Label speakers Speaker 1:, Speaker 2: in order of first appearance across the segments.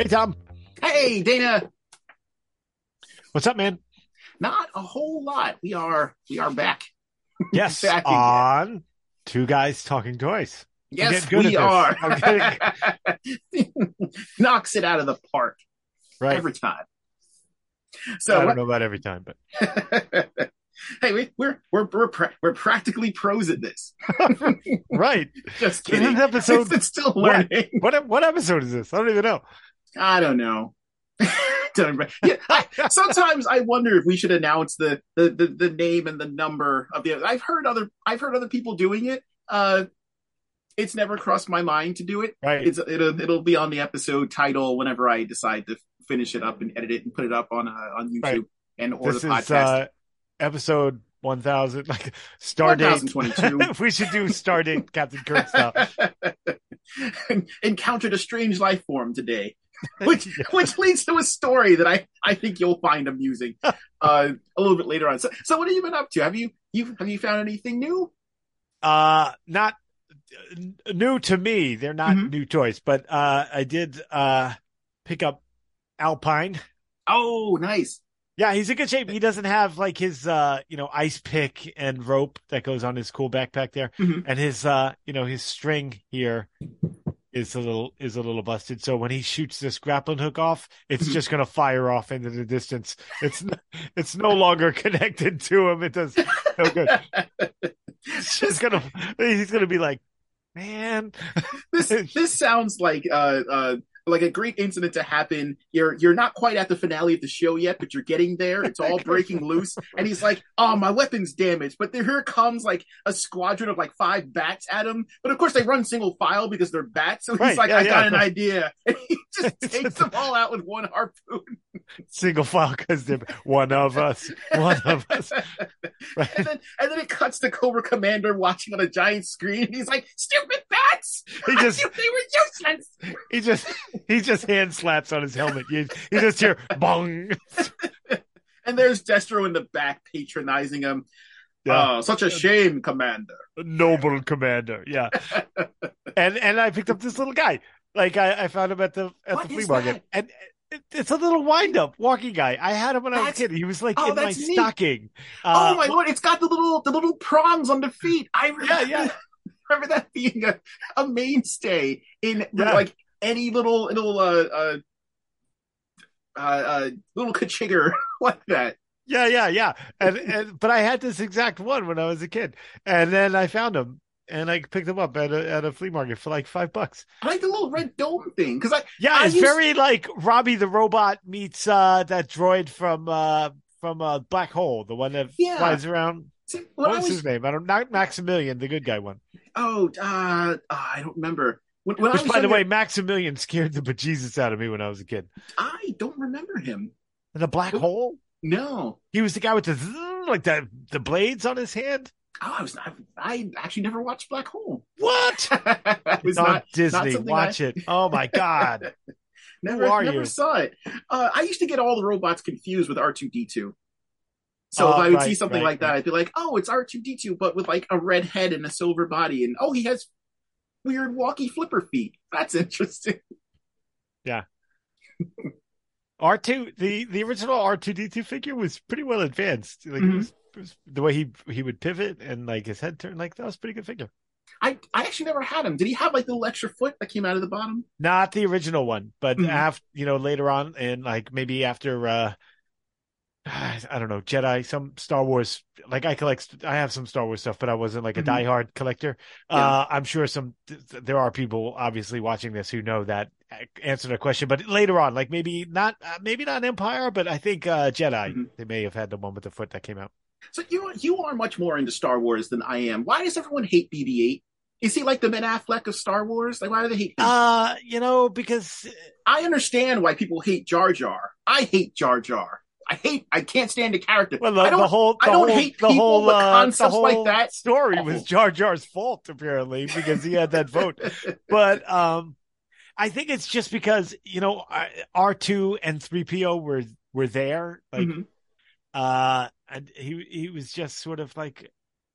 Speaker 1: Hey, Tom.
Speaker 2: Hey, Dana.
Speaker 1: What's up, man?
Speaker 2: Not a whole lot. We are we are back.
Speaker 1: Yes,
Speaker 2: Back again.
Speaker 1: on Two Guys Talking Toys.
Speaker 2: Yes,
Speaker 1: good
Speaker 2: we are.
Speaker 1: this.
Speaker 2: Knocks it out of the park
Speaker 1: Right.
Speaker 2: every time. So I
Speaker 1: don't
Speaker 2: what-
Speaker 1: know about every time, but
Speaker 2: hey, we, we're we're we're pra- we're practically pros at this.
Speaker 1: right.
Speaker 2: Just
Speaker 1: This
Speaker 2: kidding.
Speaker 1: is episode.
Speaker 2: it's still
Speaker 1: what?
Speaker 2: learning.
Speaker 1: What what episode is this? I don't even know.
Speaker 2: I don't know. Yeah, I, sometimes I wonder if we should announce the, the, the, the name and the number of the. I've heard other I've heard other people doing it. Uh, it's never crossed my mind to do it.
Speaker 1: Right.
Speaker 2: It's it'll it'll be on the episode title whenever I decide to finish it up and edit it and put it up on uh, on YouTube
Speaker 1: Right.
Speaker 2: and or
Speaker 1: this
Speaker 2: the
Speaker 1: is
Speaker 2: podcast.
Speaker 1: uh, episode one thousand. Like star date.
Speaker 2: 1022.
Speaker 1: we should do star date Captain Kirk style.
Speaker 2: Encountered a strange life form today. which which leads to a story that I I think you'll find amusing uh a little bit later on. So so what have you been up to? Have you you have you found anything new?
Speaker 1: Uh, not uh, new to me. They're not
Speaker 2: Mhm.
Speaker 1: new toys, but uh, I did uh pick up Alpine.
Speaker 2: Oh, nice.
Speaker 1: Yeah, he's in good shape. He doesn't have like his uh, you know, ice pick and rope that goes on his cool backpack there.
Speaker 2: Mhm.
Speaker 1: And his uh, you know, his string here is a little is a little busted. So when he shoots this grappling hook off, it's just going to fire off into the distance. It's n- it's no longer connected to him. It does no good. It's just going to he's to be like, "Man,
Speaker 2: This this sounds like uh uh like a great incident to happen. You're you're not quite at the finale of the show yet, but you're getting there. It's all breaking loose, and he's like, "Oh, my weapon's damaged." But there here comes like a squadron of like five bats at him. But of course, they run single file because they're bats. So he's
Speaker 1: Right,
Speaker 2: like,
Speaker 1: yeah,
Speaker 2: "I
Speaker 1: yeah,
Speaker 2: got an idea," and he just takes them all out with one harpoon.
Speaker 1: single file cuz they're one of us, one of us." Right.
Speaker 2: And then and then it cuts to Cobra Commander watching on a giant screen. He's like, "Stupid bats!
Speaker 1: He
Speaker 2: I
Speaker 1: just
Speaker 2: they were useless."
Speaker 1: he just he just hand slaps on his helmet. You, you just hear bong.
Speaker 2: And there's Destro in the back patronizing him.
Speaker 1: Yeah.
Speaker 2: Oh, such a shame, Commander.
Speaker 1: noble commander. Yeah. and and I picked up this little guy. Like I, I found him at the at
Speaker 2: What
Speaker 1: the flea market.
Speaker 2: that?
Speaker 1: And it, it's a little wind up walking guy. I had him when I was a kid. He was like
Speaker 2: oh,
Speaker 1: in my
Speaker 2: that's neat.
Speaker 1: stocking.
Speaker 2: oh
Speaker 1: Uh,
Speaker 2: my lord, it's got the little the little prongs on the feet. I remember,
Speaker 1: Yeah, yeah.
Speaker 2: remember that being a, a mainstay in
Speaker 1: Yeah.
Speaker 2: like any little little uh uh uh, uh little kachigger like that.
Speaker 1: Yeah, yeah, yeah. And and but I had this exact one when I was a kid. And then I found him and I picked them up at a at a flea market for like five bucks.
Speaker 2: I like the little red dome thing because I
Speaker 1: Yeah,
Speaker 2: I
Speaker 1: it's
Speaker 2: used-
Speaker 1: very like Robby the robot meets uh that droid from uh from uh Black Hole, the one that
Speaker 2: Yeah.
Speaker 1: flies around.
Speaker 2: see, when
Speaker 1: What
Speaker 2: I
Speaker 1: was
Speaker 2: was
Speaker 1: his name? I don't not Maximilian, the good guy one.
Speaker 2: oh uh, I don't remember. When, when I
Speaker 1: Which, by the way, Maximilian scared the bejesus out of me when I was a kid.
Speaker 2: I don't remember him.
Speaker 1: The black
Speaker 2: Who-
Speaker 1: hole.
Speaker 2: No.
Speaker 1: He was the guy with the zzz, like the the blades on his hand.
Speaker 2: Oh, I was not, I actually never watched Black Hole.
Speaker 1: What?
Speaker 2: it was
Speaker 1: on
Speaker 2: not
Speaker 1: Disney.
Speaker 2: something
Speaker 1: Watch it. Oh my god.
Speaker 2: never
Speaker 1: are
Speaker 2: never
Speaker 1: you?
Speaker 2: saw it. Uh, I used to get all the robots confused with R two D two. So
Speaker 1: Oh,
Speaker 2: if I would
Speaker 1: right,
Speaker 2: see something
Speaker 1: right,
Speaker 2: like that, I'd be like, "Oh, it's R two D two, but with like a red head and a silver body, and oh, he has weird walkie flipper feet. That's interesting." Yeah.
Speaker 1: R two the the original R two D two figure was pretty well advanced. Like it,
Speaker 2: Mhm.
Speaker 1: was, it was the way he he would pivot and like his head turned. Like that was a pretty good figure.
Speaker 2: I I actually never had him. Did he have like the extra foot that came out of the bottom?
Speaker 1: Not the original one, but
Speaker 2: Mhm.
Speaker 1: after you know later on and like maybe after uh I don't know Jedi some Star Wars like I collect I have some Star Wars stuff, but I wasn't like a
Speaker 2: Mhm.
Speaker 1: diehard collector.
Speaker 2: Yeah.
Speaker 1: Uh, I'm sure some th- th- there are people obviously watching this who know that uh, answer the question, but later on, like maybe not uh, maybe not Empire, but I think uh Jedi
Speaker 2: Mhm.
Speaker 1: they may have had the one with the foot that came out.
Speaker 2: So you you are much more into Star Wars than I am. Why does everyone hate BB-8? Is he like the Ben Affleck of Star Wars? Like, why do they hate him?
Speaker 1: Uh, you know because
Speaker 2: I understand why people hate Jar Jar. I hate Jar Jar. I hate. I can't stand the character.
Speaker 1: well the,
Speaker 2: I don't.
Speaker 1: the whole the
Speaker 2: I don't
Speaker 1: whole,
Speaker 2: hate
Speaker 1: the
Speaker 2: people,
Speaker 1: whole uh,
Speaker 2: concepts
Speaker 1: the
Speaker 2: like that,
Speaker 1: story was. Jar Jar's fault apparently because he had that vote. but um I think it's just because you know R two and three PO were were there, like
Speaker 2: Mhm.
Speaker 1: uh, and he he was just sort of like,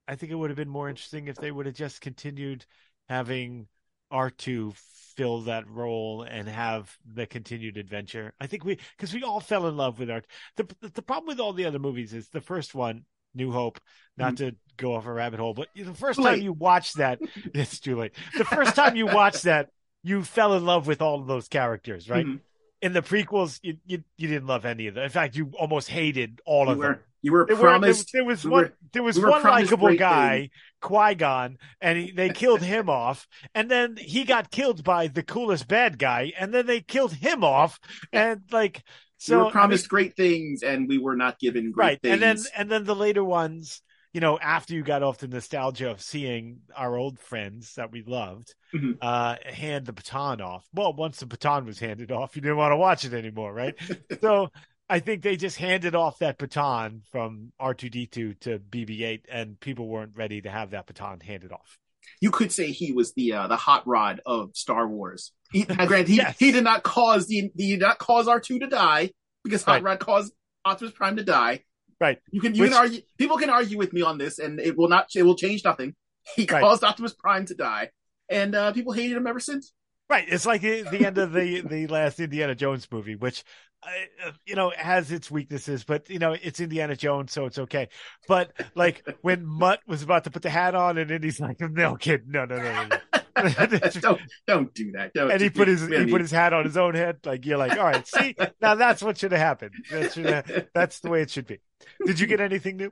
Speaker 1: I think it would have been more interesting if they would have just continued having R2 fill that role and have the continued adventure. I think we because we all fell in love with art. The the problem with all the other movies is the first one, New Hope, not mm-hmm. to go off a rabbit hole, but the first time you watch that, it's too late. The first time you watch that, you fell in love with all of those characters, right? Mm-hmm. In the prequels, you, you, you didn't love any of them. In fact, you almost hated all
Speaker 2: you
Speaker 1: of
Speaker 2: were,
Speaker 1: them.
Speaker 2: You were promised.
Speaker 1: Were, there, there, was we one. Were, there was we one likable guy, Qui Gon, and he, they killed him off. And then he got killed by the coolest bad guy, and then they killed him off. And like, so
Speaker 2: we were promised I mean, great things, and we were not given great right. Things.
Speaker 1: And then and then the later ones, you know, after you got off the nostalgia of seeing our old friends that we loved, mm-hmm. uh, hand the baton off. Well, once the baton was handed off, you didn't want to watch it anymore, right? so I think they just handed off that baton from R2D2 to BB8, and people weren't ready to have that baton handed off.
Speaker 2: You could say he was the uh, the hot rod of Star Wars. He, granted, he, yes. he did not cause the he did not cause R2 to die because Hot right. Rod caused Optimus Prime to die.
Speaker 1: Right.
Speaker 2: You can you Which, can argue. People can argue with me on this, and it will not. It will change nothing. He right. caused Optimus Prime to die, and uh, people hated him ever since.
Speaker 1: Right. It's like the, end of the the last Indiana Jones movie, which uh, you know has its weaknesses, but you know it's Indiana Jones, so it's okay. But like when Mutt was about to put the hat on, and then he's like, "No, kid, no, no, no, no."
Speaker 2: don't don't do that. Don't,
Speaker 1: and he put his he put his hat on his own head. Like you're like, all right, see, now that's what should have happened. That should have, that's the way it should be. Did you get anything new?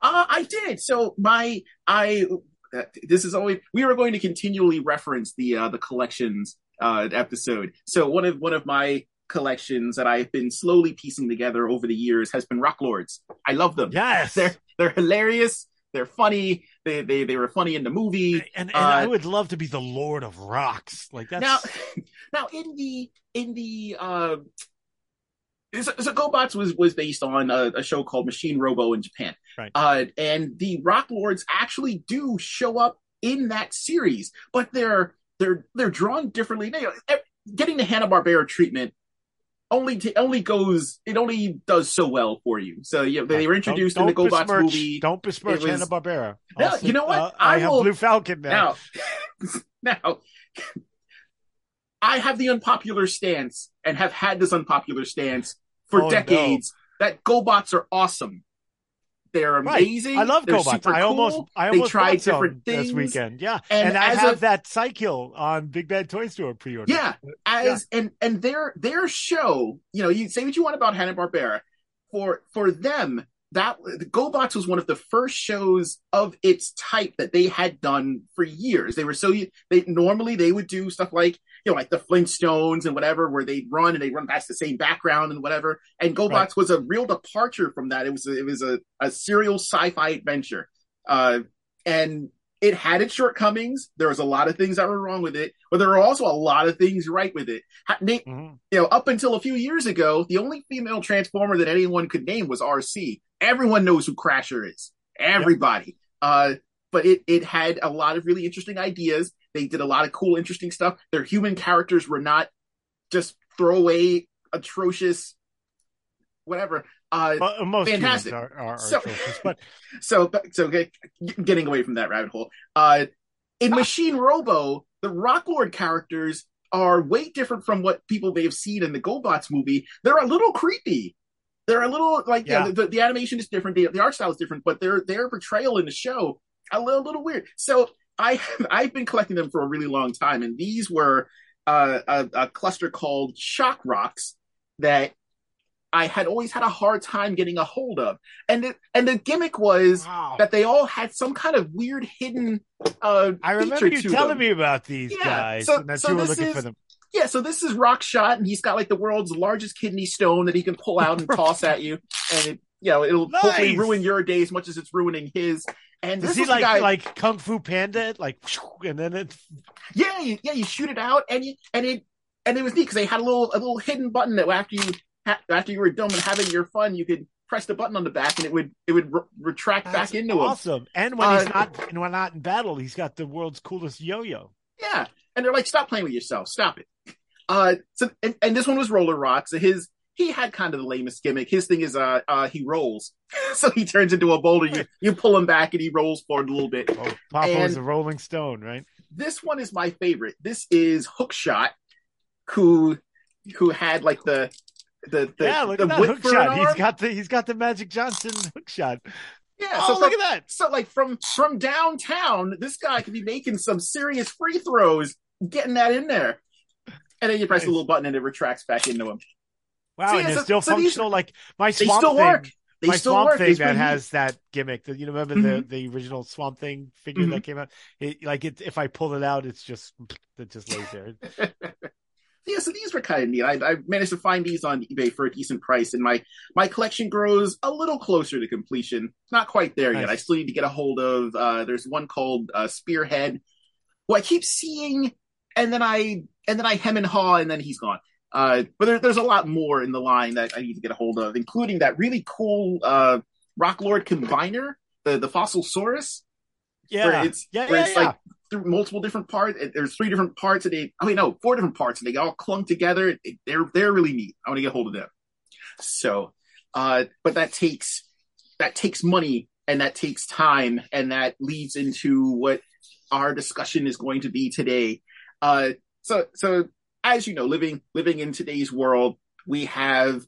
Speaker 2: Uh, I did. So my I uh, this is always we are going to continually reference the uh, the collections uh, episode. So one of one of my collections that I've been slowly piecing together over the years has been Rock Lords. I love them.
Speaker 1: Yes,
Speaker 2: they're they're hilarious. They're funny. They they they were funny in the movie.
Speaker 1: And, and uh, I would love to be the Lord of Rocks. Like that's
Speaker 2: now now in the in the uh so, so GoBots was was based on a, a, show called Machine Robo in Japan.
Speaker 1: Right.
Speaker 2: Uh, and the Rock Lords actually do show up in that series, but they're they're they're drawn differently. They, getting the Hanna Barbera treatment only t- only goes it only does so well for you. So yeah, they were introduced don't, don't in the GoBots movie.
Speaker 1: Don't besmirch Hanna Barbera.
Speaker 2: No, you know what? Uh,
Speaker 1: I, I have Blue Falcon
Speaker 2: now. Now, now, I have the unpopular stance and have had this unpopular stance for oh, decades no. that GoBots are awesome. They're amazing.
Speaker 1: Right. I love
Speaker 2: They're
Speaker 1: GoBots. I almost, I almost they tried different things this weekend. Yeah, and, and I have a, that cycle on Big Bad Toy Store pre-order.
Speaker 2: Yeah, as yeah. and and their their show. You know, you say what you want about Hanna Barbera. For for them, that the GoBots was one of the first shows of its type that they had done for years. They were so they normally they would do stuff like you know, like the Flintstones and whatever, where they run and they run past the same background and whatever. And GoBots right. was a real departure from that. It was a, it was a, a serial sci-fi adventure, uh, and it had its shortcomings. There was a lot of things that were wrong with it, but there were also a lot of things right with it. Mm-hmm. You know, up until a few years ago, the only female transformer that anyone could name was Arcee. Everyone knows who Crasher is. Everybody. Yep. Uh, but it it had a lot of really interesting ideas. They did a lot of cool, interesting stuff. Their human characters were not just throwaway, atrocious, whatever. Uh,
Speaker 1: well, most fantastic. Are, are, are so, atrocious, but
Speaker 2: so so okay, getting away from that rabbit hole. Uh, in Machine Robo, the Rock Lord characters are way different from what people may have seen in the GoBots movie. They're a little creepy. They're a little like yeah, yeah the, the, animation is different, the, the art style is different, but their their portrayal in the show a little, little weird. So I I've been collecting them for a really long time, and these were uh, a, a cluster called Shock Rocks that I had always had a hard time getting a hold of. And the, and the gimmick was wow. that they all had some kind of weird hidden uh
Speaker 1: I remember you telling them. me about these yeah. guys so, and that so you were looking
Speaker 2: is,
Speaker 1: for them.
Speaker 2: Yeah, so this is Rock Shot and he's got like the world's largest kidney stone that he can pull out and toss at you and it you know, it'll nice. hopefully ruin your day as much as it's ruining his. And
Speaker 1: he like guy, like Kung Fu Panda, like, and then it?
Speaker 2: Yeah, you, yeah, you shoot it out, and you and it and it was neat because they had a little a little hidden button that after you after you were done and having your fun, you could press the button on the back and it would it would re- retract That's back into
Speaker 1: awesome. him. Awesome. And when uh, he's not and when not in battle, he's got the world's coolest yo-yo.
Speaker 2: Yeah, and they're like, "Stop playing with yourself. Stop it." Uh, so and, and this one was Roller Rocks. So his he had kind of the lamest gimmick. His thing is uh, uh he rolls, so he turns into a boulder. You you pull him back and he rolls forward a little bit.
Speaker 1: Oh, Papa and, was a Rolling Stone, right?
Speaker 2: this one is my favorite. This is Hookshot, who who had like the the, the
Speaker 1: yeah, look
Speaker 2: the
Speaker 1: at that
Speaker 2: whip
Speaker 1: hook
Speaker 2: for an
Speaker 1: shot. He's got the he's got the Magic Johnson hook shot.
Speaker 2: yeah.
Speaker 1: Oh,
Speaker 2: So
Speaker 1: look
Speaker 2: from,
Speaker 1: at that.
Speaker 2: so like from from downtown, this guy could be making some serious free throws, getting that in there, and then you press
Speaker 1: Nice.
Speaker 2: a little button and it retracts back into him.
Speaker 1: Wow,
Speaker 2: So,
Speaker 1: and they're
Speaker 2: so-
Speaker 1: still
Speaker 2: so these-
Speaker 1: functional. like my
Speaker 2: They
Speaker 1: swamp
Speaker 2: still
Speaker 1: thing.
Speaker 2: work. They
Speaker 1: my
Speaker 2: still
Speaker 1: swamp
Speaker 2: work.
Speaker 1: thing that has that gimmick. That you remember the the original swamp thing figure
Speaker 2: Mhm.
Speaker 1: that came out. It, like it, if I pull it out, it's just it just lays there.
Speaker 2: yeah, so these were kind of neat. I, I managed to find these on eBay for a decent price, and my my collection grows a little closer to completion. Not quite there yet. I still need to get a hold of. Uh, there's one called uh, Spearhead, who I keep seeing, and then I and then I hem and haw, and then he's gone. Uh, but there, there's a lot more in the line that I need to get a hold of, including that really cool uh, Rock Lord Combiner, the the Fossil Saurus.
Speaker 1: Yeah,
Speaker 2: where it's
Speaker 1: yeah,
Speaker 2: where
Speaker 1: yeah,
Speaker 2: it's
Speaker 1: yeah.
Speaker 2: like through multiple different parts. There's three different parts, and they I mean no, four different parts, and they all clung together. It- they're they're really neat. I want to get a hold of them. So, uh, but that takes that takes money and that takes time, and that leads into what our discussion is going to be today. Uh, so so as you know, living living in today's world, we have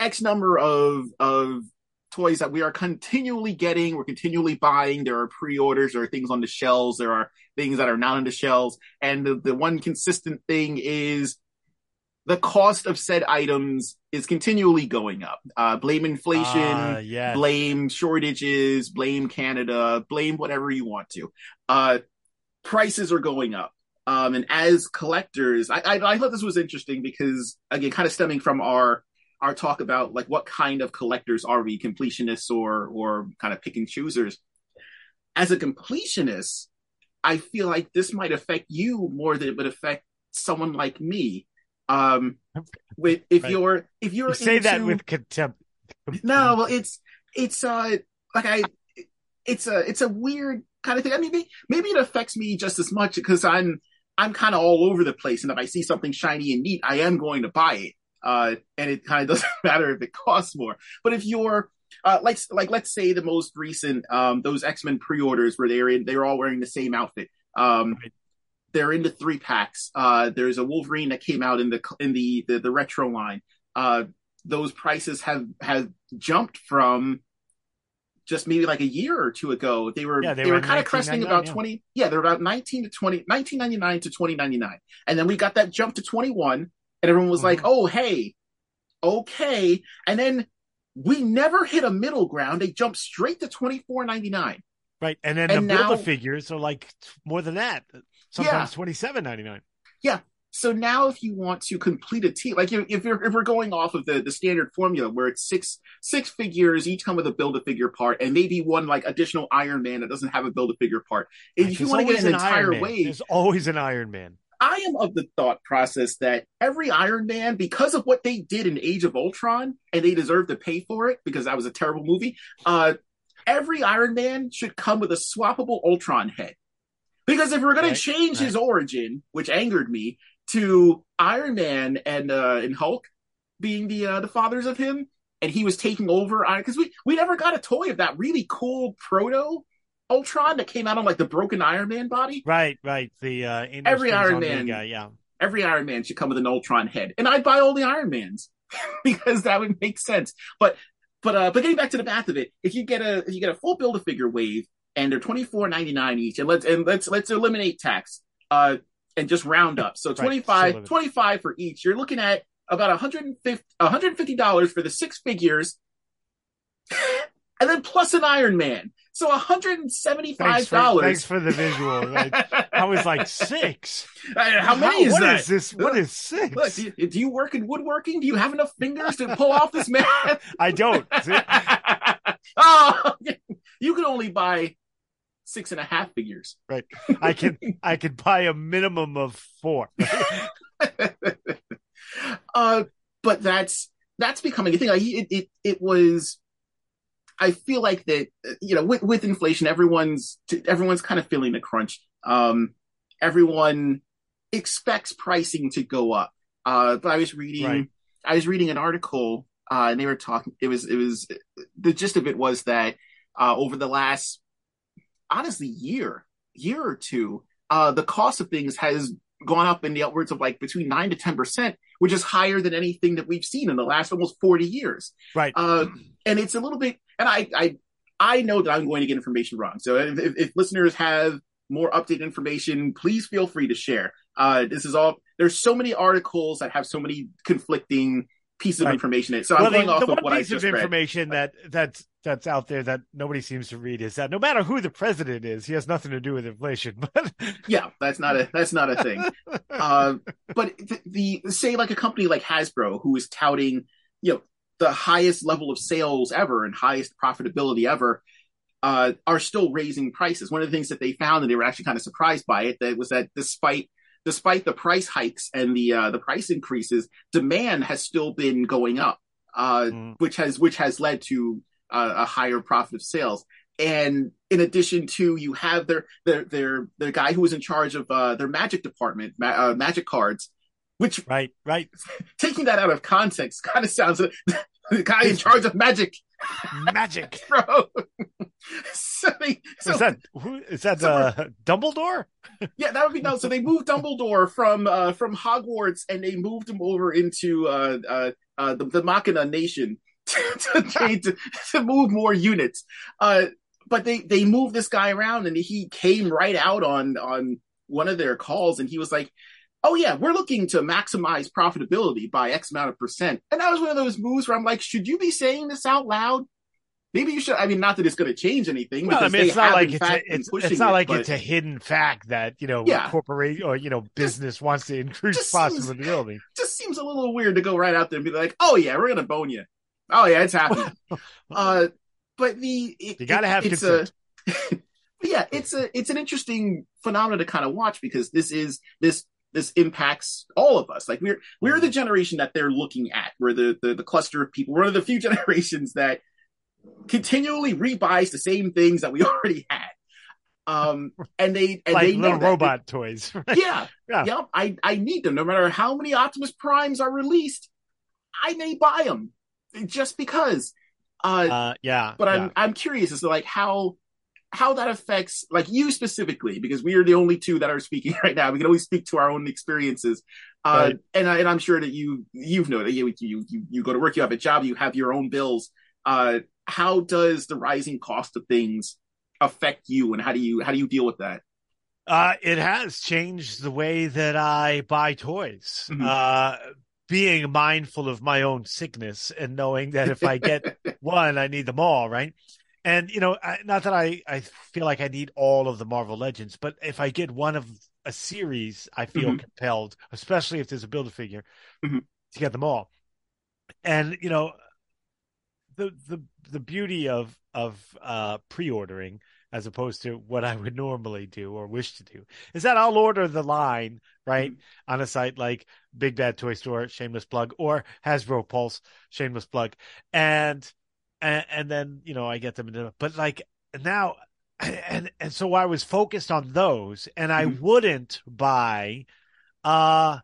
Speaker 2: X number of of toys that we are continually getting, we're continually buying. There are pre-orders, there are things on the shelves, there are things that are not on the shelves, and the, the one consistent thing is the cost of said items is continually going up. Uh, blame inflation,
Speaker 1: Ah, yes.
Speaker 2: blame shortages, blame Canada, blame whatever you want to. Uh, prices are going up. Um, and as collectors, I, I, I thought this was interesting because again, kind of stemming from our our talk about like what kind of collectors are we, completionists or or kind of pick and choosers. As a completionist, I feel like this might affect you more than it would affect someone like me. Um, with if
Speaker 1: Right.
Speaker 2: you're if you're
Speaker 1: You say that with contempt.
Speaker 2: no, well, it's it's uh like I it's a it's a weird kind of thing. I mean, maybe, maybe it affects me just as much because I'm I'm kind of all over the place, and if I see something shiny and neat, I am going to buy it. Uh, and it kind of doesn't matter if it costs more. But if you're uh, like like let's say the most recent um those X Men pre-orders where they're in they're all wearing the same outfit. Um,
Speaker 1: Right.
Speaker 2: they're into three packs. Uh, there's a Wolverine that came out in the in the the, the retro line. Uh, those prices have have jumped from just maybe like a year or two ago. They were
Speaker 1: Yeah, they
Speaker 2: they,
Speaker 1: were
Speaker 2: were kind of cresting about
Speaker 1: 1999, yeah.
Speaker 2: 20 yeah, they're about 19 to 20 1999 to 2099. And then we got that jump to 21 and everyone was like,
Speaker 1: Mhm.
Speaker 2: "Oh, hey. Okay." And then we never hit a middle ground. They jumped straight to 24.99.
Speaker 1: Right. And then
Speaker 2: And
Speaker 1: the
Speaker 2: now-
Speaker 1: figures are like more than that. Sometimes twenty seven ninety nine.
Speaker 2: So now, if you want to complete a team, like if if, you're, if we're going off of the, the standard formula where it's six six figures, each come with a build a figure part, and maybe one like additional Iron Man that doesn't have a build a figure part. If you want to get an entire wave,
Speaker 1: There's always an Iron Man.
Speaker 2: I am of the thought process that every Iron Man, because of what they did in Age of Ultron, and they deserve to pay for it because that was a terrible movie. Uh, every Iron Man should come with a swappable Ultron head. Because if we're going
Speaker 1: Right,
Speaker 2: to change his origin, which angered me, to Iron Man and uh, and Hulk being the uh, the fathers of him, and he was taking over, because we we never got a toy of that really cool proto Ultron that came out on like the broken Iron Man body
Speaker 1: Right, right. The uh
Speaker 2: Every Iron Man.
Speaker 1: guy, yeah.
Speaker 2: every Iron Man should come with an Ultron head, and I'd buy all the Iron Mans because that would make sense. But but uh, but getting back to the math of it, if you get a if you get a full build a figure wave and they're twenty four ninety nine each, and let's and let's let's eliminate tax, uh, and just round up. So
Speaker 1: Right,
Speaker 2: 25,
Speaker 1: so
Speaker 2: 25 for each. You're looking at about 150 150 dollars for the six figures, and then plus an Iron Man. So 175
Speaker 1: Thanks for,
Speaker 2: dollars.
Speaker 1: thanks for the visual. Right? I was like six.
Speaker 2: how many is
Speaker 1: What
Speaker 2: that?
Speaker 1: is this? What is six?
Speaker 2: Look, do you, do you work in woodworking? Do you have enough fingers to pull off this man?
Speaker 1: I don't.
Speaker 2: Oh, you can only buy six and a half figures. Right.
Speaker 1: I can I can buy a minimum of four.
Speaker 2: uh, but that's that's becoming a thing. Like, it, it it was. I feel like that you know with with inflation, everyone's everyone's kind of feeling the crunch. Um, everyone expects pricing to go up. Uh, but I was reading
Speaker 1: Right.
Speaker 2: I was reading an article uh, and they were talking. It was it was the gist of it was that uh, over the last honestly year year or two, uh, the cost of things has gone up in the upwards of like between nine to ten percent, which is higher than anything that we've seen in the last almost forty years.
Speaker 1: Right.
Speaker 2: Uh, and it's a little bit, and I, I, I know that I'm going to get information wrong. So if, if, if listeners have more updated information, please feel free to share. Uh, this is all. There's so many articles that have so many conflicting pieces
Speaker 1: Right.
Speaker 2: of information in it. So
Speaker 1: well,
Speaker 2: I'm going
Speaker 1: the,
Speaker 2: off
Speaker 1: the
Speaker 2: of
Speaker 1: one
Speaker 2: what I
Speaker 1: piece of
Speaker 2: just read.
Speaker 1: information that that's that's out there that nobody seems to read is that no matter who the president is, he has nothing to do with inflation. But
Speaker 2: Yeah, that's not a that's not a thing. uh, but the, the say like a company like Hasbro who is touting you know the highest level of sales ever and highest profitability ever uh, are still raising prices. One of the things that they found, and they were actually kind of surprised by it, that was that despite despite the price hikes and the uh, the price increases, demand has still been going up, uh,
Speaker 1: Mm.
Speaker 2: which has which has led to uh, a higher profit of sales. And in addition to, you have their their their the guy who was in charge of uh, their magic department, ma- uh, magic cards, which
Speaker 1: right, right,
Speaker 2: taking that out of context kind of sounds the guy in charge of magic,
Speaker 1: magic.
Speaker 2: bro. so they, so
Speaker 1: is that who is that?
Speaker 2: so
Speaker 1: Uh, Dumbledore?
Speaker 2: yeah, that would be no. So they moved Dumbledore from uh, from Hogwarts and they moved him over into uh, uh, uh, the, the Machina Nation to, to, to, to move more units. Uh, but they they moved this guy around and he came right out on on one of their calls and he was like, "Oh yeah, we're looking to maximize profitability by X amount of percent." And that was one of those moves where I'm like, "Should you be saying this out loud?" Maybe you should. I mean, not that it's going to change anything.
Speaker 1: Well, I mean, it's not like it's a, it's, it's not
Speaker 2: it,
Speaker 1: like
Speaker 2: but-
Speaker 1: it's a hidden fact that you know
Speaker 2: Yeah.
Speaker 1: corporate or you know business wants to increase
Speaker 2: Just seems-
Speaker 1: profitability.
Speaker 2: just seems a little weird to go right out there and be like, "Oh yeah, we're gonna bone you." Oh yeah, it's happening. uh, but the it,
Speaker 1: You gotta
Speaker 2: it-
Speaker 1: have
Speaker 2: it's
Speaker 1: consent.
Speaker 2: A, yeah, it's a it's an interesting phenomenon to kind of watch because this is this this impacts all of us. Like we're we're the generation that they're looking at. We're the the, the cluster of people. We're one of the few generations that continually rebuys the same things that we already had. Um, and they and
Speaker 1: like
Speaker 2: they
Speaker 1: little robot toys. Right?
Speaker 2: Yeah,
Speaker 1: Yeah.
Speaker 2: Yep. I I need them. No matter how many Optimus Primes are released, I may buy them just because. Uh,
Speaker 1: Uh, yeah,
Speaker 2: but I'm
Speaker 1: yeah.
Speaker 2: I'm curious as to like how how that affects like you specifically because we are the only two that are speaking right now. We can only speak to our own experiences. Uh,
Speaker 1: Right.
Speaker 2: and I, and I'm sure that you you've noted you, you you you go to work, you have a job, you have your own bills. Uh, how does the rising cost of things affect you, and how do you how do you deal with that?
Speaker 1: Uh, it has changed the way that I buy toys.
Speaker 2: Mhm.
Speaker 1: Uh, being mindful of my own sickness and knowing that if I get one, I need them all, right? And you know, I, not that I I feel like I need all of the Marvel Legends, but if I get one of a series, I feel
Speaker 2: Mhm.
Speaker 1: compelled, especially if there's a build a figure,
Speaker 2: Mhm.
Speaker 1: to get them all. And you know, the the the beauty of of uh pre-ordering as opposed to what I would normally do or wish to do is that I'll order the line right on a site like Big Bad Toy Store, shameless plug, or Hasbro Pulse, shameless plug, and and, and then you know I get them into but like now and and so I was focused on those and I
Speaker 2: Mhm.
Speaker 1: wouldn't buy uh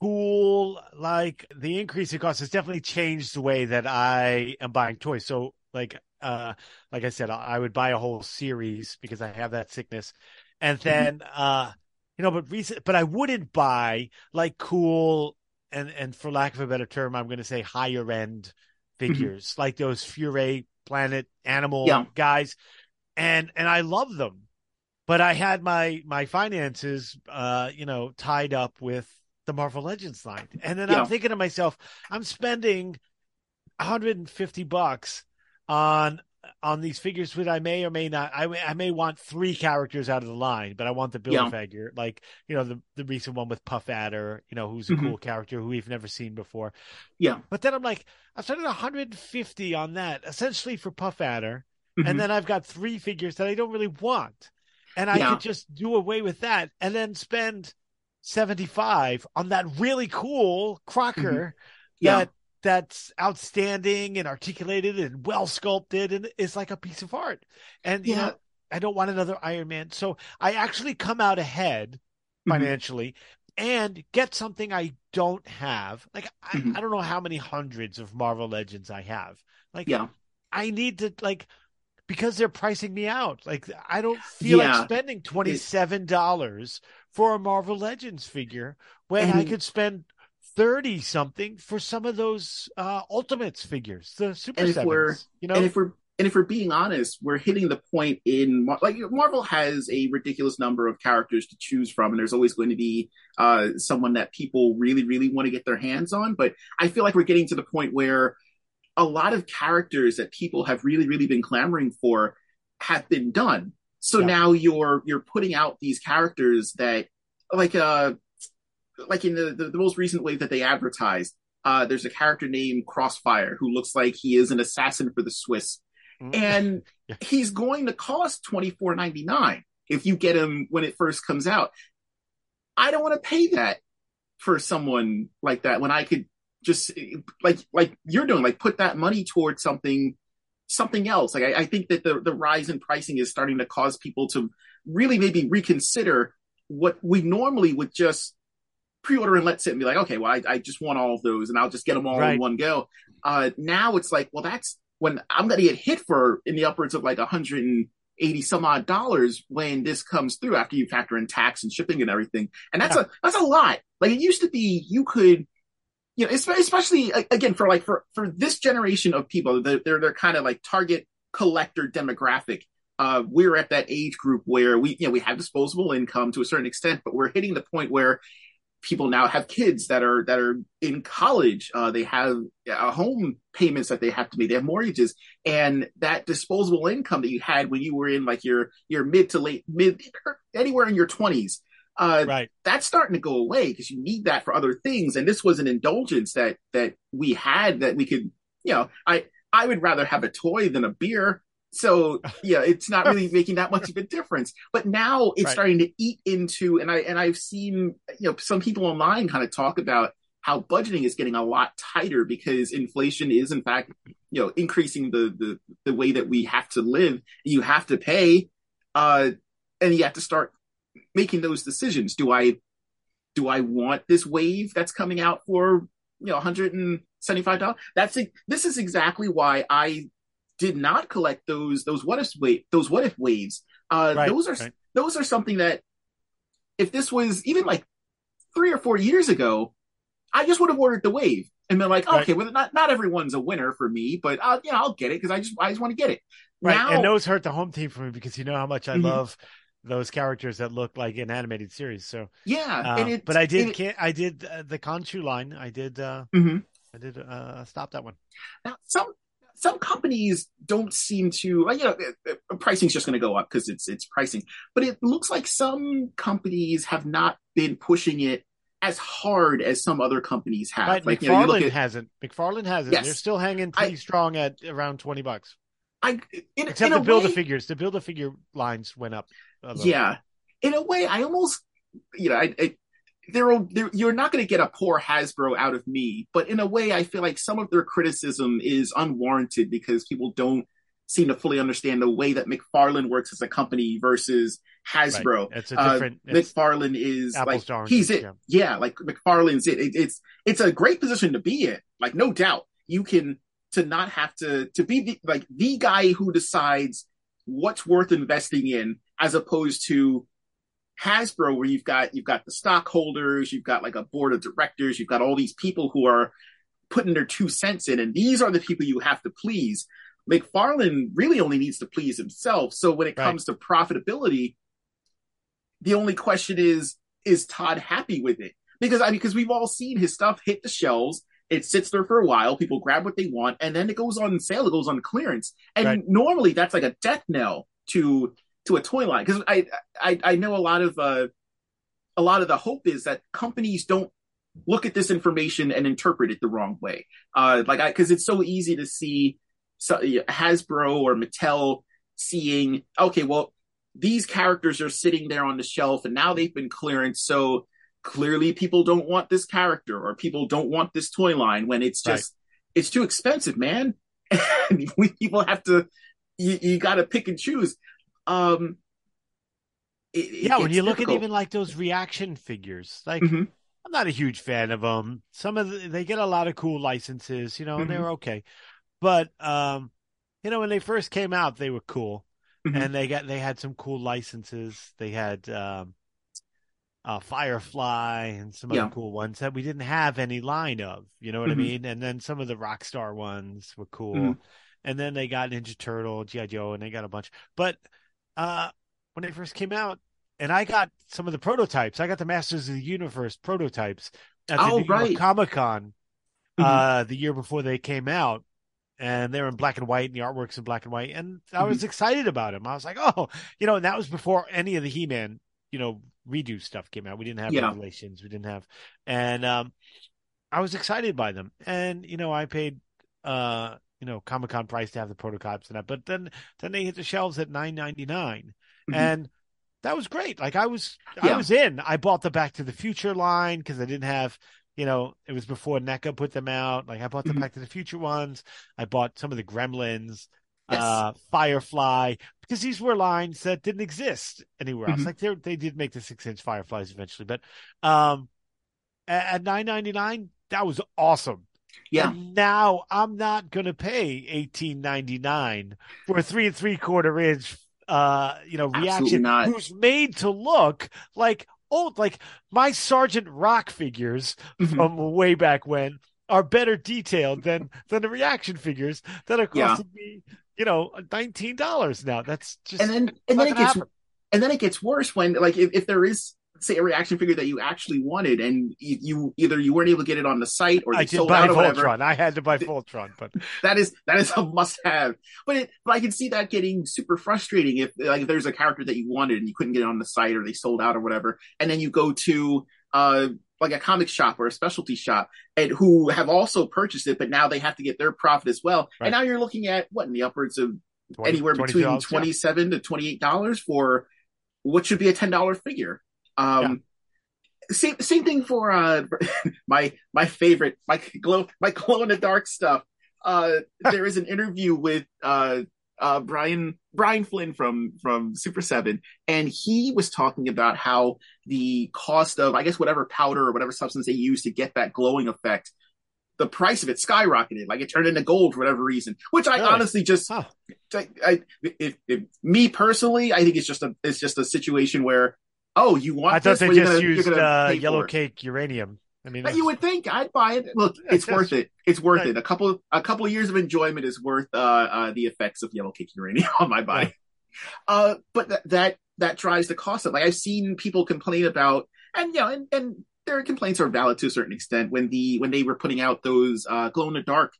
Speaker 1: cool like the increase in cost has definitely changed the way that I am buying toys. So like uh like I said, I I would buy a whole series because I have that sickness. And then uh you know, but recent but I wouldn't buy like cool and and for lack of a better term, I'm gonna say higher end figures like those Fury Planet Animal
Speaker 2: Yeah.
Speaker 1: guys. And and I love them. But I had my my finances uh, you know, tied up with the Marvel Legends line. And then
Speaker 2: Yeah.
Speaker 1: I'm thinking to myself, I'm spending 150 bucks on on these figures which I may or may not I may, I may want three characters out of the line, but I want the build
Speaker 2: Yeah.
Speaker 1: figure like you know the the recent one with Puff Adder, you know, who's a
Speaker 2: Mhm.
Speaker 1: cool character who we've never seen before.
Speaker 2: Yeah.
Speaker 1: But then I'm like, I'm spending 150 on that essentially for Puff Adder,
Speaker 2: Mhm.
Speaker 1: and then I've got three figures that I don't really want. And I
Speaker 2: Yeah.
Speaker 1: could just do away with that and then spend 75 on that really cool Crocker
Speaker 2: Yeah.
Speaker 1: that that's outstanding and articulated and well sculpted and is like a piece of art. And you
Speaker 2: Yeah.
Speaker 1: know, I don't want another Iron Man. So I actually come out ahead
Speaker 2: Mhm.
Speaker 1: financially and get something I don't have. Like I,
Speaker 2: Mhm.
Speaker 1: I don't know how many hundreds of Marvel Legends I have. Like
Speaker 2: Yeah.
Speaker 1: I need to like because they're pricing me out. Like I don't feel
Speaker 2: Yeah.
Speaker 1: like spending twenty seven dollars for a Marvel Legends figure when I could spend thirty something for some of those uh Ultimates figures, the Super
Speaker 2: And if
Speaker 1: Sevens.
Speaker 2: we're-
Speaker 1: you know,
Speaker 2: and if we're and if we're being honest, we're hitting the point in like Marvel has a ridiculous number of characters to choose from, and there's always going to be uh, someone that people really, really want to get their hands on. But I feel like we're getting to the point where a lot of characters that people have really, really been clamoring for have been done. So
Speaker 1: Yeah.
Speaker 2: now you're you're putting out these characters that like uh like in the, the, the most recent wave that they advertised, uh, there's a character named Crossfire who looks like he is an assassin for the Swiss
Speaker 1: Mm.
Speaker 2: and
Speaker 1: Yeah.
Speaker 2: he's going to cost twenty four ninety nine if you get him when it first comes out. I don't want to pay that for someone like that when I could just like like you're doing, like put that money towards something something else. Like I, I think that the the rise in pricing is starting to cause people to really maybe reconsider what we normally would just pre-order and let's sit and be like, okay, well, I, I just want all of those and I'll just get them all
Speaker 1: Right.
Speaker 2: in one go. Uh, now it's like, well, that's when I'm going to get hit for in the upwards of like 180 some odd dollars when this comes through after you factor in tax and shipping and everything. And that's
Speaker 1: Yeah.
Speaker 2: a, that's a lot. Like it used to be, you could, you know, especially again for like for, for this generation of people, they're, they're, they're kind of like target collector demographic. Uh, we're at that age group where we, you know, we have disposable income to a certain extent, but we're hitting the point where people now have kids that are that are in college. Uh, they have uh, home payments that they have to make. They have mortgages, and that disposable income that you had when you were in like your your mid to late mid anywhere in your twenties. Uh,
Speaker 1: right.
Speaker 2: that's starting to go away because you need that for other things. And this was an indulgence that that we had that we could, you know, I I would rather have a toy than a beer. So yeah, it's not really making that much of a difference. But now it's
Speaker 1: Right.
Speaker 2: starting to eat into, and I and I've seen you know some people online kind of talk about how budgeting is getting a lot tighter because inflation is in fact you know increasing the the the way that we have to live. You have to pay, uh, and you have to start making those decisions. Do I do I want this wave that's coming out for you know 175 dollars? That's it. This is exactly why I did not collect those those what if wait those what if waves. Uh,
Speaker 1: Right,
Speaker 2: those are
Speaker 1: right.
Speaker 2: those are something that if this was even like three or four years ago, I just would have ordered the wave and been like,
Speaker 1: Right.
Speaker 2: okay, well, not not everyone's a winner for me, but uh, yeah, I'll get it because I just I just want to get it.
Speaker 1: Right.
Speaker 2: Now,
Speaker 1: and those hurt the home team for me because you know how much I
Speaker 2: Mhm.
Speaker 1: love those characters that look like an animated series. So,
Speaker 2: yeah,
Speaker 1: uh,
Speaker 2: and it,
Speaker 1: but I did,
Speaker 2: it-
Speaker 1: I did uh, the Conchu line. I did, uh,
Speaker 2: Mhm.
Speaker 1: I did uh, stop that one.
Speaker 2: Now, some some companies don't seem to, you know, pricing's just going to go up because it's it's pricing. But it looks like some companies have not been pushing it as hard as some other companies have.
Speaker 1: Right.
Speaker 2: Like, you know, you look at,
Speaker 1: hasn't. McFarlane hasn't.
Speaker 2: Yes.
Speaker 1: They're still hanging
Speaker 2: I-
Speaker 1: pretty strong at around twenty bucks.
Speaker 2: I, in,
Speaker 1: Except
Speaker 2: in
Speaker 1: the build a
Speaker 2: way,
Speaker 1: figures. The build a figure lines went up. A
Speaker 2: yeah. In a way, I almost, you know, I, I there, there, you're not going to get a poor Hasbro out of me, but in a way, I feel like some of their criticism is unwarranted because people don't seem to fully understand the way that McFarlane works as a company versus
Speaker 1: Right.
Speaker 2: Hasbro.
Speaker 1: It's a
Speaker 2: Uh,
Speaker 1: different. it's,
Speaker 2: McFarlane is like he's it.
Speaker 1: yeah.
Speaker 2: Yeah. like McFarlane's it. it. It's it's a great position to be in. Like no doubt, you can to not have to to be the, like the guy who decides what's worth investing in, as opposed to Hasbro, where you've got you've got the stockholders, you've got like a board of directors, you've got all these people who are putting their two cents in, and these are the people you have to please. McFarlane really only needs to please himself. So when it
Speaker 1: Right.
Speaker 2: comes to profitability, the only question is, is Todd happy with it? Because I mean, because we've all seen his stuff hit the shelves. It sits there for a while. People grab what they want, and then it goes on sale. It goes on clearance, and
Speaker 1: Right.
Speaker 2: normally that's like a death knell to to a toy line. Because I, I I know a lot of uh, a lot of the hope is that companies don't look at this information and interpret it the wrong way. Uh, like I because it's so easy to see so, Hasbro or Mattel seeing okay, well these characters are sitting there on the shelf and now they've been clearance, so clearly people don't want this character or people don't want this toy line when it's just it's too expensive, man. We people have to you, you got to pick and choose. Um, it-
Speaker 1: Yeah, when you look at even like those reaction figures, like
Speaker 2: Mhm.
Speaker 1: I'm not a huge fan of them. Some of the, they get a lot of cool licenses, you know, and
Speaker 2: Mm-hmm.
Speaker 1: they're okay. But um you know when they first came out, they were cool,
Speaker 2: Mhm.
Speaker 1: and they got they had some cool licenses. They had um, uh, Firefly and some
Speaker 2: Yeah.
Speaker 1: other cool ones that we didn't have any line of. You know what. I mean? And then some of the Rockstar ones were cool,
Speaker 2: Mhm.
Speaker 1: and then they got Ninja Turtle, GI Joe, and they got a bunch. But uh, when they first came out, and I got some of the prototypes. I got the Masters of the Universe prototypes at the
Speaker 2: Oh,
Speaker 1: New York
Speaker 2: right.
Speaker 1: Comic Con
Speaker 2: Mhm.
Speaker 1: uh, the year before they came out. And they're in black and white, and the artwork's in black and white. And I was excited about them. I was like, oh, you know, and that was before any of the He Man, you know, redo stuff came out. We didn't have
Speaker 2: Yeah.
Speaker 1: Revelations. We didn't have, and um, I was excited by them. And, you know, I paid, uh, you know, Comic Con price to have the prototypes and that. But then, then they hit the shelves at nine ninety nine,
Speaker 2: Mhm.
Speaker 1: and that was great. Like I was, I was in. I bought the Back to the Future line because I didn't have, you know, it was before NECA put them out. Like I bought the
Speaker 2: Mhm.
Speaker 1: Back to the Future ones. I bought some of the Gremlins,
Speaker 2: Yes.
Speaker 1: uh, Firefly, because these were lines that didn't exist anywhere else.
Speaker 2: Mhm.
Speaker 1: Like they they did make the six inch Fireflies eventually, but um, at, at nine ninety nine, that was awesome.
Speaker 2: Yeah.
Speaker 1: And now I'm not gonna pay eighteen ninety nine for a three and three quarter inch uh you know reaction who's made to look like old like my Sergeant Rock figures
Speaker 2: Mhm.
Speaker 1: from way back when are better detailed than than the reaction figures that are
Speaker 2: Yeah.
Speaker 1: costing me, you know, nineteen dollars now. That's just
Speaker 2: and then and then it
Speaker 1: gonna
Speaker 2: gets
Speaker 1: happen.
Speaker 2: and then it gets worse when like if, if there is say a reaction figure that you actually wanted and you, you either you weren't able to get it on the site or
Speaker 1: I
Speaker 2: they
Speaker 1: did
Speaker 2: sold
Speaker 1: buy
Speaker 2: out or whatever
Speaker 1: Voltron. I had to buy Voltron, but
Speaker 2: that is that is a must have but it but i can see that getting super frustrating if like if there's a character that you wanted and you couldn't get it on the site or they sold out or whatever and then you go to uh like a comic shop or a specialty shop and who have also purchased it but now they have to get their profit as well
Speaker 1: Right.
Speaker 2: and now you're looking at what in the upwards of
Speaker 1: 20
Speaker 2: anywhere between
Speaker 1: $22, yeah.
Speaker 2: 27 to 28 dollars for what should be a 10 dollar figure um same same thing for uh my my favorite my glow my glow in the dark stuff uh there is an interview with uh uh Brian Brian Flynn from from Super 7 and he was talking about how the cost of I guess whatever powder or whatever substance they use to get that glowing effect the price of it skyrocketed like it turned into gold for whatever reason which I
Speaker 1: Really?
Speaker 2: honestly just
Speaker 1: Huh.
Speaker 2: I, I if, if me personally, I think it's just a it's just a situation where oh you want
Speaker 1: I thought they just
Speaker 2: gonna-
Speaker 1: used uh, yellow cake uranium. I mean,
Speaker 2: But you would think I'd buy it. Look, it's worth it. It's worth
Speaker 1: Right.
Speaker 2: it. A couple a couple years of enjoyment is worth uh, uh the effects of yellow cake uranium on my body.
Speaker 1: Right.
Speaker 2: Uh, but that that that drives the cost up. Like I've seen people complain about, and you know, and and their complaints are valid to a certain extent when the when they were putting out those uh glow in the dark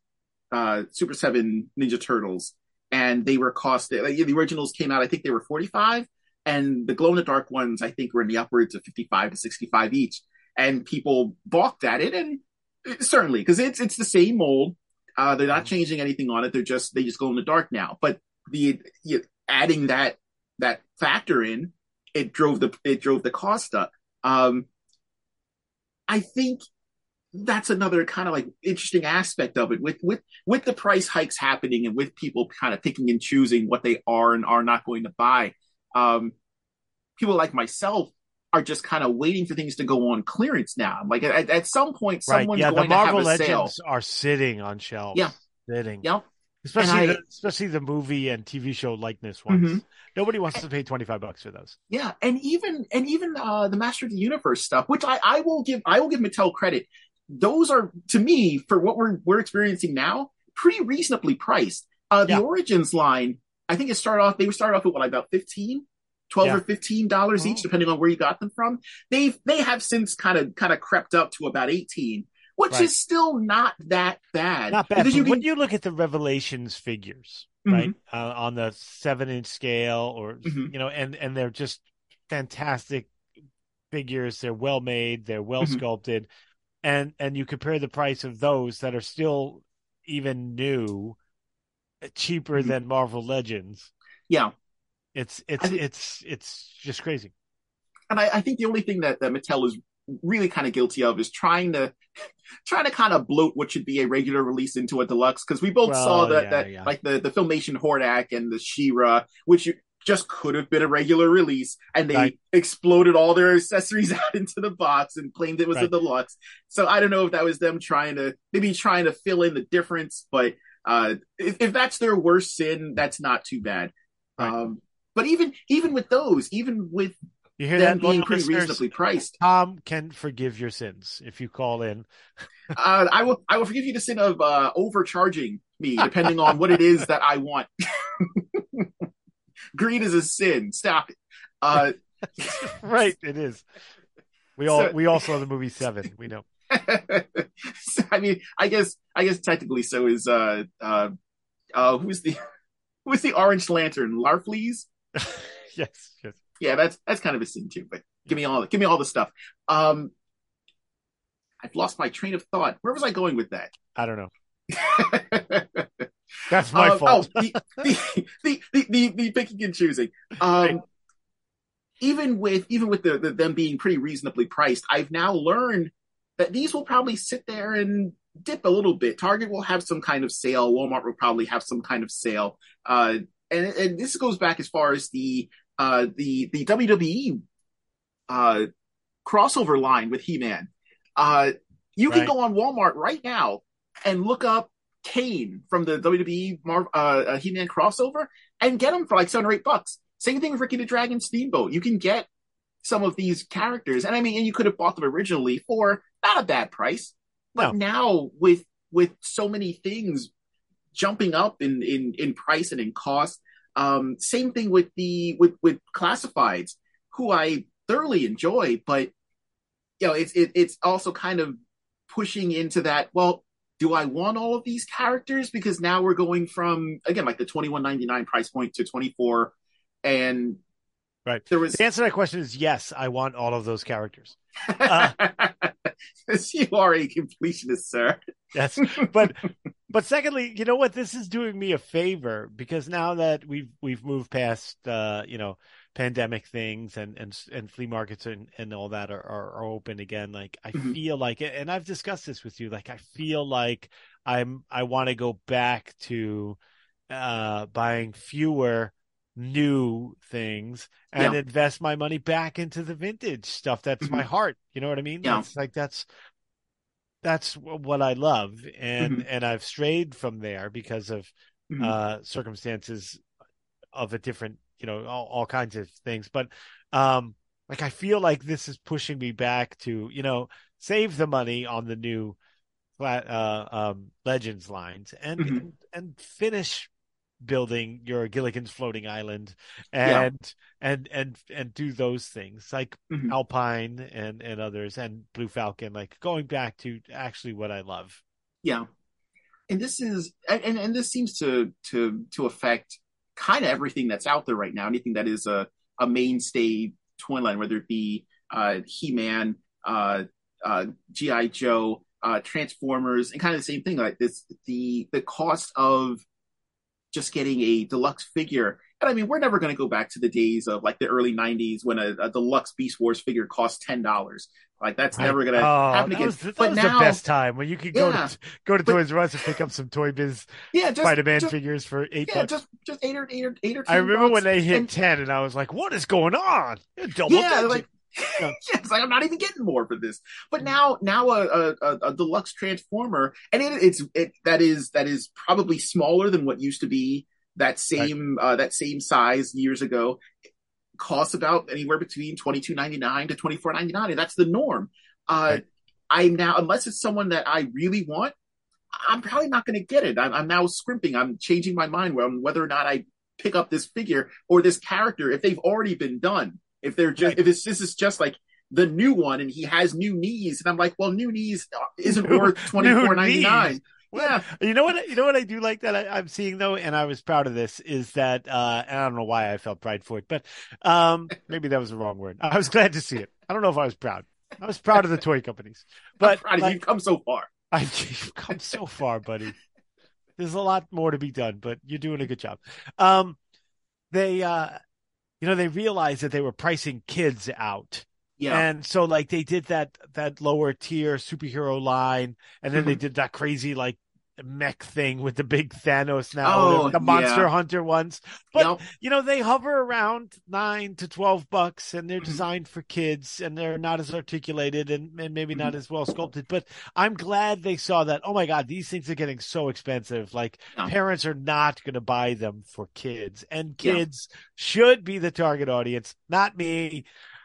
Speaker 2: uh Super Seven Ninja Turtles, and they were costed. Like, the originals came out, I think they were forty five, and the glow in the dark ones, I think, were in the upwards of fifty five to sixty five each. And people balked at it, and certainly because it's it's the same mold. Uh, they're not changing anything on it. They're just they just glow in the dark now. But the, the adding that that factor in, it drove the it drove the cost up. Um, I think that's another kind of like interesting aspect of it with with with the price hikes happening and with people kind of picking and choosing what they are and are not going to buy. Um, people like myself are just kind of waiting for things to go on clearance now. Like at, at some point,
Speaker 1: right?
Speaker 2: someone's
Speaker 1: Yeah, the
Speaker 2: going
Speaker 1: Marvel
Speaker 2: to have a sale.
Speaker 1: Are sitting on shelves.
Speaker 2: Yeah.
Speaker 1: sitting.
Speaker 2: Yeah,
Speaker 1: Especially
Speaker 2: I-
Speaker 1: the, especially the movie and TV show likeness ones.
Speaker 2: Mhm.
Speaker 1: Nobody wants to pay twenty five bucks for those.
Speaker 2: Yeah, and even and even uh the Master of the Universe stuff, which I I will give I will give Mattel credit. Those are to me for what we're we're experiencing now pretty reasonably priced. Uh the
Speaker 1: Yeah.
Speaker 2: Origins line, I think it started off they would start off at what about 15 12
Speaker 1: Yeah.
Speaker 2: or 15 dollars each
Speaker 1: Oh.
Speaker 2: depending on where you got them from. They've they have since kind of kind of crept up to about 18, which
Speaker 1: Right.
Speaker 2: is still not that bad.
Speaker 1: Not bad.
Speaker 2: You
Speaker 1: when you look at the Revelations figures,
Speaker 2: Mhm.
Speaker 1: right, uh, on the seven inch scale, or
Speaker 2: Mhm.
Speaker 1: you know, and and they're just fantastic figures. They're well made. They're well
Speaker 2: Mhm.
Speaker 1: sculpted, and and you compare the price of those that are still even new, cheaper
Speaker 2: Mhm.
Speaker 1: than Marvel Legends.
Speaker 2: yeah.
Speaker 1: It's it's
Speaker 2: think-
Speaker 1: it's it's just crazy.
Speaker 2: and I, I think the only thing that, that Mattel is really kind of guilty of is trying to trying to kind of bloat what should be a regular release into a deluxe because we both
Speaker 1: Well,
Speaker 2: saw that
Speaker 1: yeah,
Speaker 2: that
Speaker 1: yeah.
Speaker 2: like the the filmation Hordak and the She-Ra, which just could have been a regular release, and they
Speaker 1: Right.
Speaker 2: exploded all their accessories out into the box and claimed it was a deluxe. So I don't know if that was them trying to maybe trying to fill in the difference, but Uh, if, if that's their worst sin, that's not too bad.
Speaker 1: Right.
Speaker 2: Um, but even even with those, even with
Speaker 1: You hear
Speaker 2: them
Speaker 1: that?
Speaker 2: being pretty reasonably priced,
Speaker 1: Tom can forgive your sins if you call in.
Speaker 2: uh, I will I will forgive you the sin of uh, overcharging me, depending on what it is that I want. Greed is a sin. Stop it. Uh,
Speaker 1: right, it is. We all
Speaker 2: So-
Speaker 1: we all saw the movie Seven. We know.
Speaker 2: so, I mean, I guess I guess technically so is uh uh uh who's the who's the Orange Lantern? Larfleeze?
Speaker 1: yes, yes.
Speaker 2: Yeah, that's that's kind of a sin too. But give me all give me all the stuff. Um, I've lost my train of thought. Where was I going with that?
Speaker 1: I don't know. That's my
Speaker 2: Um,
Speaker 1: fault.
Speaker 2: Oh, the, the, the, the, the, the picking and choosing. Um,
Speaker 1: Right.
Speaker 2: even with even with the, the them being pretty reasonably priced, I've now learned that these will probably sit there and dip a little bit. Target will have some kind of sale. Walmart will probably have some kind of sale. Uh, and and this goes back as far as the uh the the WWE uh crossover line with He-Man. Uh, you can go on Walmart right now and look up Kane from the WWE Mar- uh, uh, He-Man crossover and get them for like seven or eight bucks. Same thing with Ricky the Dragon Steamboat. You can get some of these characters, and I mean, and you could have bought them originally for not a bad price, but now with with so many things jumping up in in in price and in cost, um, same thing with the with with classifieds, who I thoroughly enjoy, but you know, it's it, it's also kind of pushing into that. Well, do I want all of these characters? Because now we're going from again like the twenty one ninety nine price point to twenty four, and
Speaker 1: Right.
Speaker 2: there was
Speaker 1: The answer to that question is yes. I want all of those characters. Uh,
Speaker 2: you are a completionist, sir.
Speaker 1: Yes, but but secondly, you know what? This is doing me a favor because now that we've we've moved past uh, you know pandemic things and and and flea markets and and all that are are, are open again. Like I
Speaker 2: Mhm.
Speaker 1: feel like, and I've discussed this with you. Like I feel like I'm I want to go back to uh buying fewer new things and
Speaker 2: Yeah.
Speaker 1: invest my money back into the vintage stuff that's my
Speaker 2: Mhm.
Speaker 1: heart you know what i mean
Speaker 2: Yeah.
Speaker 1: it's like that's that's what i love and
Speaker 2: Mhm.
Speaker 1: and i've strayed from there because of
Speaker 2: Mhm.
Speaker 1: uh circumstances of a different you know all, all kinds of things but um like i feel like this is pushing me back to you know save the money on the new flat uh um legends lines and
Speaker 2: Mhm.
Speaker 1: and, and finish building your Gilligan's floating island
Speaker 2: Yeah.
Speaker 1: and and and and do those things like
Speaker 2: Mhm.
Speaker 1: Alpine and and others and Blue Falcon like going back to actually what I love.
Speaker 2: Yeah, and this is and and this seems to to to affect kind of everything that's out there right now. Anything that is a a mainstay twin line, whether it be uh, He Man, uh, uh, GI Joe, uh, Transformers, and kind of the same thing. Like this, the the cost of just getting a deluxe figure. And I mean, we're never going to go back to the days of like the early '90s when a, a deluxe Beast Wars figure cost ten dollars. Like that's never going to
Speaker 1: oh,
Speaker 2: happen again.
Speaker 1: was, that
Speaker 2: but
Speaker 1: was
Speaker 2: now,
Speaker 1: the best time when you could go
Speaker 2: Yeah.
Speaker 1: to go to
Speaker 2: But-
Speaker 1: Toys R Us and pick up some Toy Biz
Speaker 2: yeah, just
Speaker 1: Spider-Man
Speaker 2: just-
Speaker 1: figures for eight
Speaker 2: yeah,
Speaker 1: bucks.
Speaker 2: just just eight or eight or eight or. 10
Speaker 1: I remember when they hit
Speaker 2: and-
Speaker 1: ten, and I was like, "What is going on?" Double
Speaker 2: yeah,
Speaker 1: digit.
Speaker 2: like
Speaker 1: Yeah.
Speaker 2: it's like I'm not even getting more for this. But now, now a a, a, deluxe transformer, and it, it's it that is that is probably smaller than what used to be that same uh, that same size years ago. Costs about anywhere between twenty two ninety nine to twenty four ninety nine, and that's the norm. Uh,
Speaker 1: Right.
Speaker 2: I'm now unless it's someone that I really want, I'm probably not going to get it. I'm, I'm now scrimping. I'm changing my mind on whether or not I pick up this figure or this character if they've already been done. If they're just
Speaker 1: Right.
Speaker 2: if it's this is just like the new one and he has new knees and I'm like, well, new knees isn't worth twenty four ninety.
Speaker 1: Well,
Speaker 2: Yeah.
Speaker 1: You know what? You know what I do like that I, I'm seeing though, and I was proud of this is that, uh, and I don't know why I felt pride for it, but um, maybe that was the wrong word. I was glad to see it. I don't know if I was proud. I was proud of the toy companies,
Speaker 2: But
Speaker 1: but
Speaker 2: proud of you.
Speaker 1: like,
Speaker 2: You've come so far.
Speaker 1: I've you've come so far, buddy. There's a lot more to be done, but you're doing a good job. Um, they, uh, you know, they realized that they were pricing kids out.
Speaker 2: Yeah.
Speaker 1: And so like they did that that lower tier superhero line and then they
Speaker 2: Mhm.
Speaker 1: did that crazy like mech thing with the big Thanos now,
Speaker 2: Oh,
Speaker 1: the, Monster
Speaker 2: yeah.
Speaker 1: Hunter ones. But
Speaker 2: Yep.
Speaker 1: you know, they hover around nine to twelve bucks, and they're
Speaker 2: Mhm.
Speaker 1: designed for kids, and they're not as articulated and, and maybe
Speaker 2: Mm-hmm.
Speaker 1: not as well sculpted. But I'm glad they saw that. Oh my God, these things are getting so expensive. Like
Speaker 2: Yeah.
Speaker 1: parents are not going to buy them for kids, and
Speaker 2: Yeah.
Speaker 1: kids should be the target audience, not me.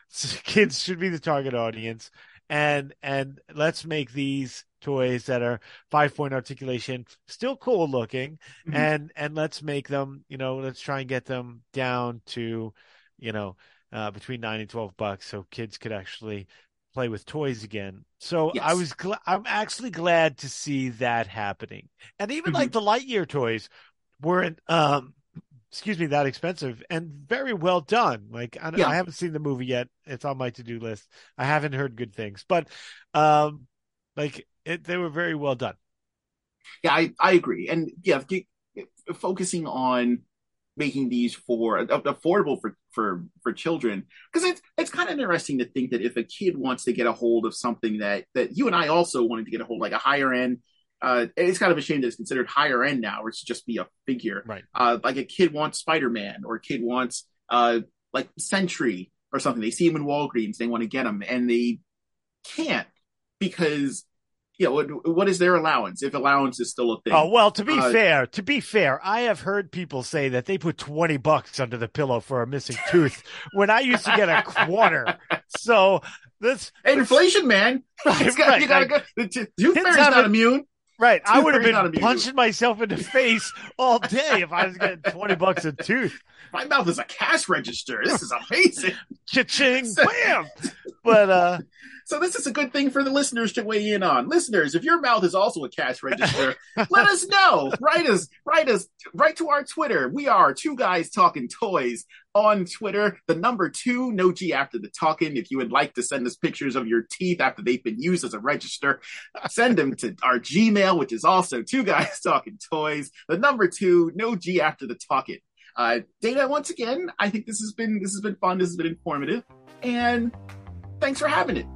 Speaker 1: Kids should be the target audience, and and let's make these toys that are five point articulation still cool looking
Speaker 2: Mhm.
Speaker 1: and and let's make them you know let's try and get them down to you know uh between 9 and 12 bucks so kids could actually play with toys again. So i was gl- i'm actually glad to see that happening. And even
Speaker 2: Mhm.
Speaker 1: like the lightyear toys weren't um excuse me that expensive and very well done. Like I,
Speaker 2: Yeah.
Speaker 1: I haven't seen the movie yet. It's on my to-do list. I haven't heard good things. But um like it, they were very well done.
Speaker 2: Yeah, I, I agree. And yeah, focusing on making these for affordable for for for children because it's it's kind of interesting to think that if a kid wants to get a hold of something that that you and I also wanted to get a hold like a higher end uh it's kind of a shame that it's considered higher end now or it's just be a figure.
Speaker 1: Right.
Speaker 2: Uh like a kid wants Spider-Man or a kid wants uh like Sentry or something. They see him in Walgreens they want to get him and they can't because know what, what is their allowance if allowance is still a thing
Speaker 1: Oh well, to be
Speaker 2: Uh,
Speaker 1: fair, to be fair, I have heard people say that they put twenty bucks under the pillow for a missing tooth when I used to get a quarter. So this
Speaker 2: inflation, man.
Speaker 1: Right,
Speaker 2: got,
Speaker 1: right,
Speaker 2: you gotta go. The tooth fairy's not immune.
Speaker 1: Right, I would have been punching myself in the face all day if I was getting twenty bucks a tooth.
Speaker 2: My mouth is a cash register. This is amazing.
Speaker 1: Cha-ching, bam. But uh,
Speaker 2: so this is a good thing for the listeners to weigh in on. Listeners, if your mouth is also a cash register, let us know. Write us, write us, write to our Twitter. We are two guys talking toys on Twitter. The number two, no G after the talking. If you would like to send us pictures of your teeth after they've been used as a register, send them to our Gmail, which is also two guys talking toys. The number two, no G after the talking. Uh, Dana, once again, I think this has been this has been fun. This has been informative, and thanks for having it.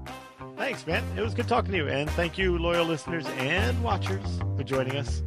Speaker 1: thanks, man. It was good talking to you, and thank you, loyal listeners and watchers, for joining us.